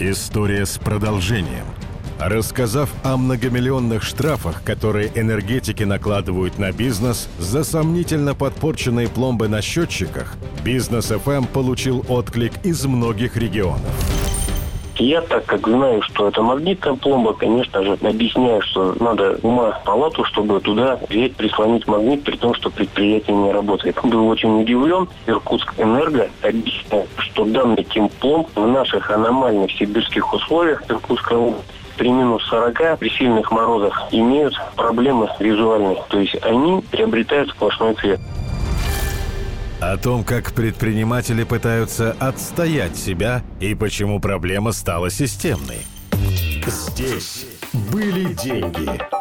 История с продолжением. Рассказав о многомиллионных штрафах, которые энергетики накладывают на бизнес за сомнительно подпорченные пломбы на счетчиках, Бизнес FM получил отклик из многих регионов. Я, так как знаю, что это магнитная пломба, конечно же, объясняю, что надо ума палату, чтобы туда взять, прислонить магнит, при том, что предприятие не работает. Был очень удивлен. Иркутск Энерго объясняет, что данный тип пломб в наших аномальных сибирских условиях Иркутской области при минус 40, при сильных морозах имеют проблемы визуальные. То есть они приобретают сплошной цвет. О том, как предприниматели пытаются отстоять себя и почему проблема стала системной. Здесь были деньги.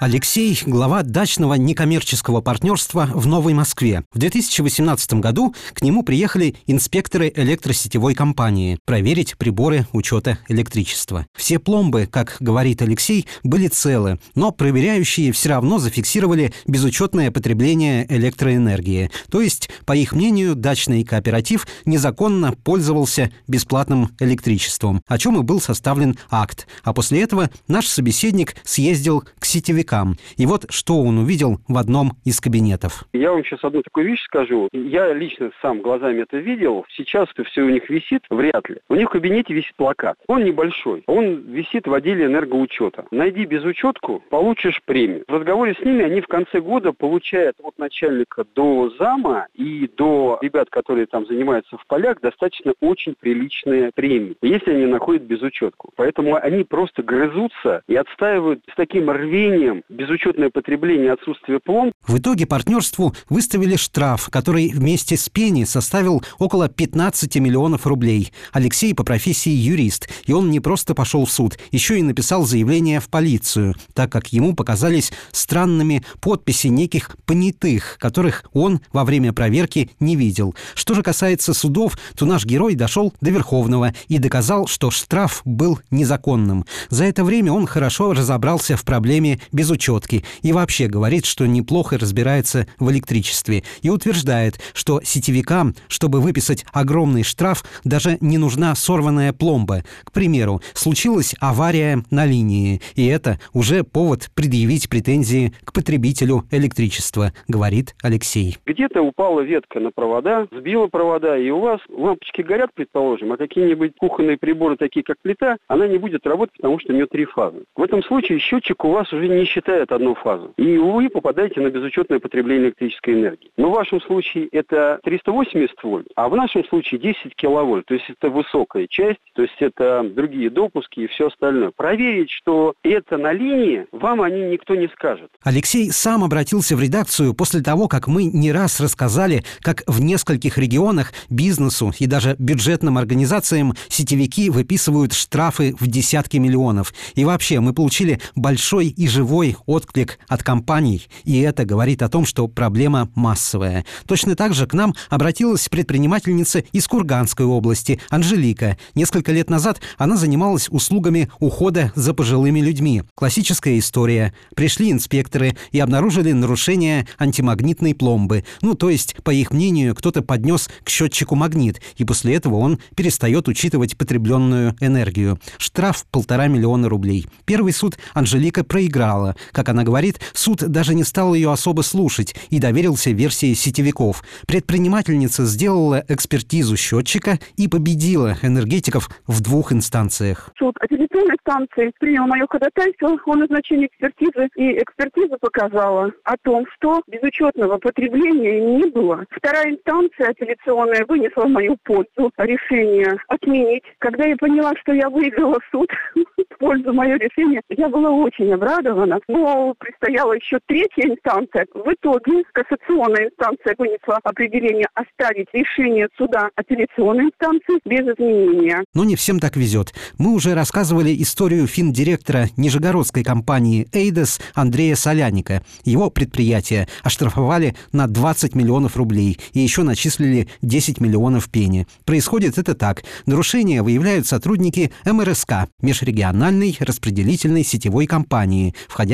Алексей – глава дачного некоммерческого партнерства в Новой Москве. В 2018 году к нему приехали инспекторы электросетевой компании проверить приборы учета электричества. Все пломбы, как говорит Алексей, были целы, но проверяющие все равно зафиксировали безучетное потребление электроэнергии. То есть, по их мнению, дачный кооператив незаконно пользовался бесплатным электричеством, о чем и был составлен акт. А после этого наш собеседник съездил к сетевикам ученикам. И вот что он увидел в одном из кабинетов. Я вам сейчас одну такую вещь скажу. Я лично сам глазами это видел. Сейчас это все у них висит, вряд ли. У них в кабинете висит плакат. Он небольшой. Он висит в отделе энергоучета. Найди безучетку, получишь премию. В разговоре с ними они в конце года получают от начальника до зама и до ребят, которые там занимаются в полях, достаточно очень приличные премии, если они находят безучетку. Поэтому они просто грызутся и отстаивают с таким рвением безучетное потребление, отсутствие пломб. В итоге партнерству выставили штраф, который вместе с пени составил около 15 миллионов рублей. Алексей по профессии юрист, и он не просто пошел в суд, еще и написал заявление в полицию, так как ему показались странными подписи неких понятых, которых он во время проверки не видел. Что же касается судов, то наш герой дошел до Верховного и доказал, что штраф был незаконным. За это время он хорошо разобрался в проблеме без учетки и вообще говорит, что неплохо разбирается в электричестве и утверждает, что сетевикам, чтобы выписать огромный штраф, даже не нужна сорванная пломба. К примеру, случилась авария на линии, и это уже повод предъявить претензии к потребителю электричества, говорит Алексей. Где-то упала ветка на провода, сбила провода, и у вас лампочки горят, предположим, а какие-нибудь кухонные приборы, такие как плита, она не будет работать, потому что у нее три фазы. В этом случае счетчик у вас уже не считает одну фазу. И вы попадаете на безучетное потребление электрической энергии. Но в вашем случае это 380 вольт, а в нашем случае 10 киловольт. То есть это высокая часть, то есть это другие допуски и все остальное. Проверить, что это на линии, вам они никто не скажет. Алексей сам обратился в редакцию после того, как мы не раз рассказали, как в нескольких регионах бизнесу и даже бюджетным организациям сетевики выписывают штрафы в десятки миллионов. И вообще мы получили большой и живой живой отклик от компаний, и это говорит о том, что проблема массовая. Точно так же к нам обратилась предпринимательница из Курганской области Анжелика. Несколько лет назад она занималась услугами ухода за пожилыми людьми. Классическая история. Пришли инспекторы и обнаружили нарушение антимагнитной пломбы. Ну, то есть, по их мнению, кто-то поднес к счетчику магнит, и после этого он перестает учитывать потребленную энергию. Штраф полтора миллиона рублей. Первый суд Анжелика проиграла. Как она говорит, суд даже не стал ее особо слушать и доверился версии сетевиков. Предпринимательница сделала экспертизу счетчика и победила энергетиков в двух инстанциях. Суд апелляционной станции принял мое ходатайство о назначении экспертизы, и экспертиза показала о том, что безучетного потребления не было. Вторая инстанция апелляционная вынесла в мою пользу решение отменить. Когда я поняла, что я выиграла суд в пользу мое решение, я была очень обрадована но предстояла еще третья инстанция. В итоге кассационная инстанция вынесла определение оставить решение суда апелляционной инстанции без изменения. Но не всем так везет. Мы уже рассказывали историю финдиректора нижегородской компании «Эйдес» Андрея Соляника. Его предприятие оштрафовали на 20 миллионов рублей и еще начислили 10 миллионов пени. Происходит это так. Нарушения выявляют сотрудники МРСК, межрегиональной распределительной сетевой компании, входящей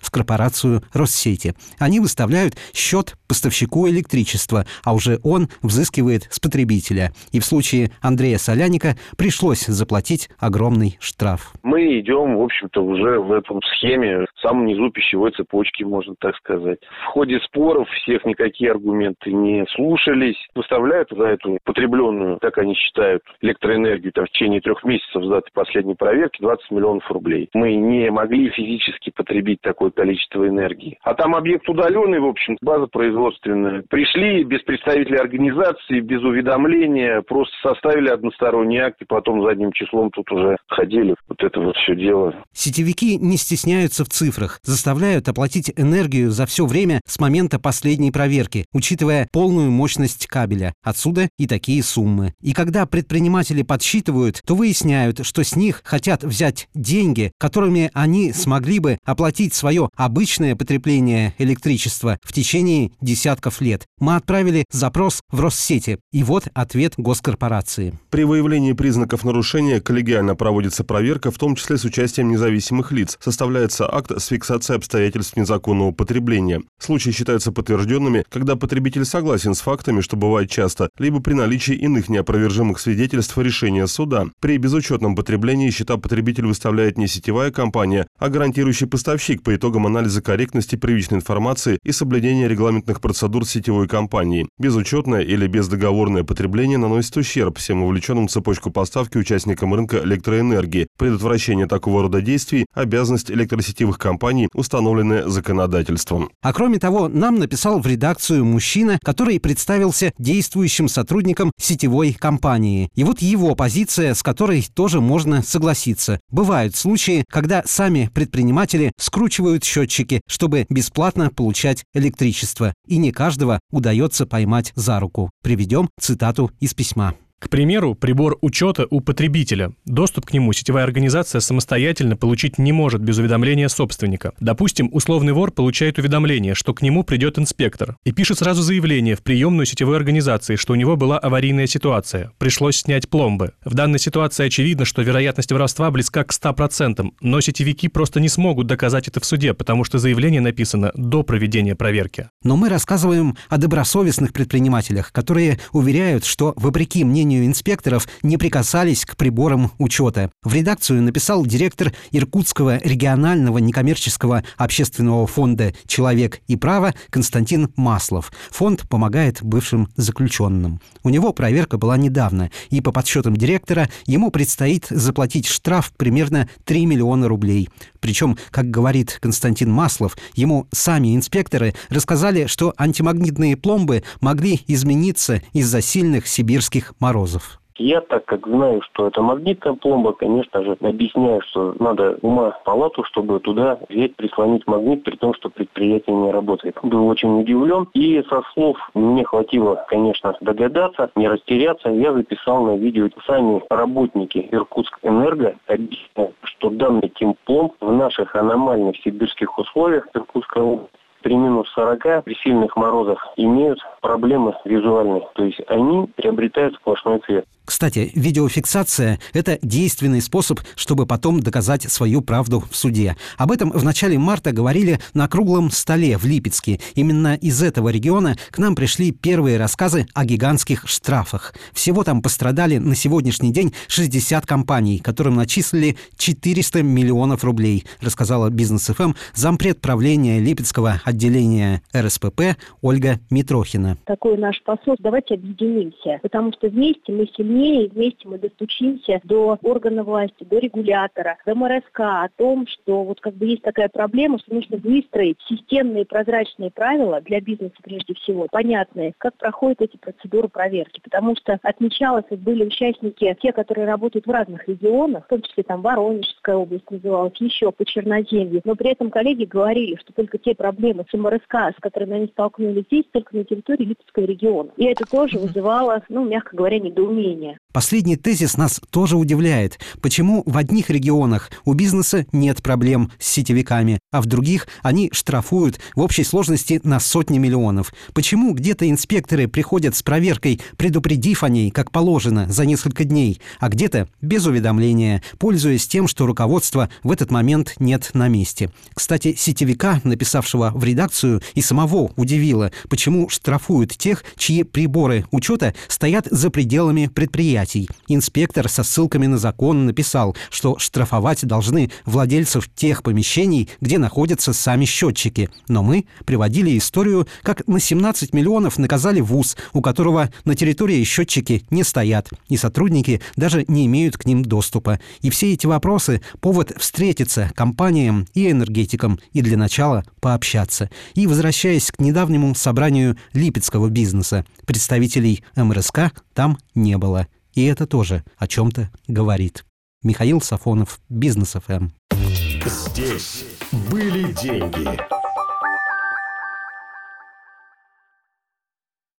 в корпорацию Россети. Они выставляют счет поставщику электричества, а уже он взыскивает с потребителя. И в случае Андрея Соляника пришлось заплатить огромный штраф. Мы идем, в общем-то, уже в этом схеме, в самом низу пищевой цепочки, можно так сказать. В ходе споров всех никакие аргументы не слушались. Выставляют за эту потребленную, как они считают, электроэнергию там, в течение трех месяцев с даты последней проверки 20 миллионов рублей. Мы не могли физически потребить такое количество энергии. А там объект удаленный, в общем, база производственная. Пришли без представителей организации, без уведомления, просто составили односторонний акт и потом задним числом тут уже ходили. Вот это вот все дело. Сетевики не стесняются в цифрах, заставляют оплатить энергию за все время с момента последней проверки, учитывая полную мощность кабеля. Отсюда и такие суммы. И когда предприниматели подсчитывают, то выясняют, что с них хотят взять деньги, которыми они смогли бы оплатить свое обычное потребление электричества в течение десятков лет. Мы отправили запрос в Россети, и вот ответ госкорпорации. При выявлении признаков нарушения коллегиально проводится проверка, в том числе с участием независимых лиц. Составляется акт с фиксацией обстоятельств незаконного потребления. Случаи считаются подтвержденными, когда потребитель согласен с фактами, что бывает часто, либо при наличии иных неопровержимых свидетельств решения суда. При безучетном потреблении счета потребитель выставляет не сетевая компания, а гарантирующий поставщик по итогам анализа корректности первичной информации и соблюдения регламентных процедур сетевой компании. Безучетное или бездоговорное потребление наносит ущерб всем вовлеченным в цепочку поставки участникам рынка электроэнергии. Предотвращение такого рода действий – обязанность электросетевых компаний, установленная законодательством. А кроме того, нам написал в редакцию мужчина, который представился действующим сотрудником сетевой компании. И вот его позиция, с которой тоже можно согласиться. Бывают случаи, когда сами предприниматели скручивают счетчики, чтобы бесплатно получать электричество. И не каждого удается поймать за руку. Приведем цитату из письма. К примеру, прибор учета у потребителя. Доступ к нему сетевая организация самостоятельно получить не может без уведомления собственника. Допустим, условный вор получает уведомление, что к нему придет инспектор, и пишет сразу заявление в приемную сетевой организации, что у него была аварийная ситуация, пришлось снять пломбы. В данной ситуации очевидно, что вероятность воровства близка к 100%, но сетевики просто не смогут доказать это в суде, потому что заявление написано до проведения проверки. Но мы рассказываем о добросовестных предпринимателях, которые уверяют, что, вопреки мнению мнению инспекторов, не прикасались к приборам учета. В редакцию написал директор Иркутского регионального некоммерческого общественного фонда «Человек и право» Константин Маслов. Фонд помогает бывшим заключенным. У него проверка была недавно, и по подсчетам директора ему предстоит заплатить штраф примерно 3 миллиона рублей. Причем, как говорит Константин Маслов, ему сами инспекторы рассказали, что антимагнитные пломбы могли измениться из-за сильных сибирских морозов. Я, так как знаю, что это магнитная пломба, конечно же, объясняю, что надо ума палату, чтобы туда взять, прислонить магнит, при том, что предприятие не работает. Был очень удивлен. И со слов мне хватило, конечно, догадаться, не растеряться. Я записал на видео сами работники Иркутск Энерго объясняют, что данный тимпломб в наших аномальных сибирских условиях Иркутской области при минус 40, при сильных морозах имеют проблемы визуальные. То есть они приобретают сплошной цвет. Кстати, видеофиксация – это действенный способ, чтобы потом доказать свою правду в суде. Об этом в начале марта говорили на круглом столе в Липецке. Именно из этого региона к нам пришли первые рассказы о гигантских штрафах. Всего там пострадали на сегодняшний день 60 компаний, которым начислили 400 миллионов рублей, рассказала Бизнес ФМ зампред правления Липецкого отделения РСПП Ольга Митрохина. Такой наш посол. Давайте объединимся, потому что вместе мы сильнее сильнее, и вместе мы достучимся до органа власти, до регулятора, до МРСК о том, что вот как бы есть такая проблема, что нужно выстроить системные прозрачные правила для бизнеса прежде всего, понятные, как проходят эти процедуры проверки. Потому что отмечалось, вот были участники, те, которые работают в разных регионах, в том числе там Воронежская область называлась, еще по Черноземью, но при этом коллеги говорили, что только те проблемы с МРСК, с которыми они столкнулись здесь, только на территории Липецкого региона. И это тоже вызывало, ну, мягко говоря, недоумение. Yeah. Последний тезис нас тоже удивляет. Почему в одних регионах у бизнеса нет проблем с сетевиками, а в других они штрафуют в общей сложности на сотни миллионов? Почему где-то инспекторы приходят с проверкой, предупредив о ней, как положено, за несколько дней, а где-то без уведомления, пользуясь тем, что руководства в этот момент нет на месте? Кстати, сетевика, написавшего в редакцию, и самого удивило, почему штрафуют тех, чьи приборы учета стоят за пределами предприятия предприятий. Инспектор со ссылками на закон написал, что штрафовать должны владельцев тех помещений, где находятся сами счетчики. Но мы приводили историю, как на 17 миллионов наказали ВУЗ, у которого на территории счетчики не стоят, и сотрудники даже не имеют к ним доступа. И все эти вопросы – повод встретиться компаниям и энергетикам и для начала пообщаться. И возвращаясь к недавнему собранию липецкого бизнеса, представителей МРСК там не было. И это тоже о чем-то говорит. Михаил Сафонов, Бизнес ФМ. Здесь были деньги.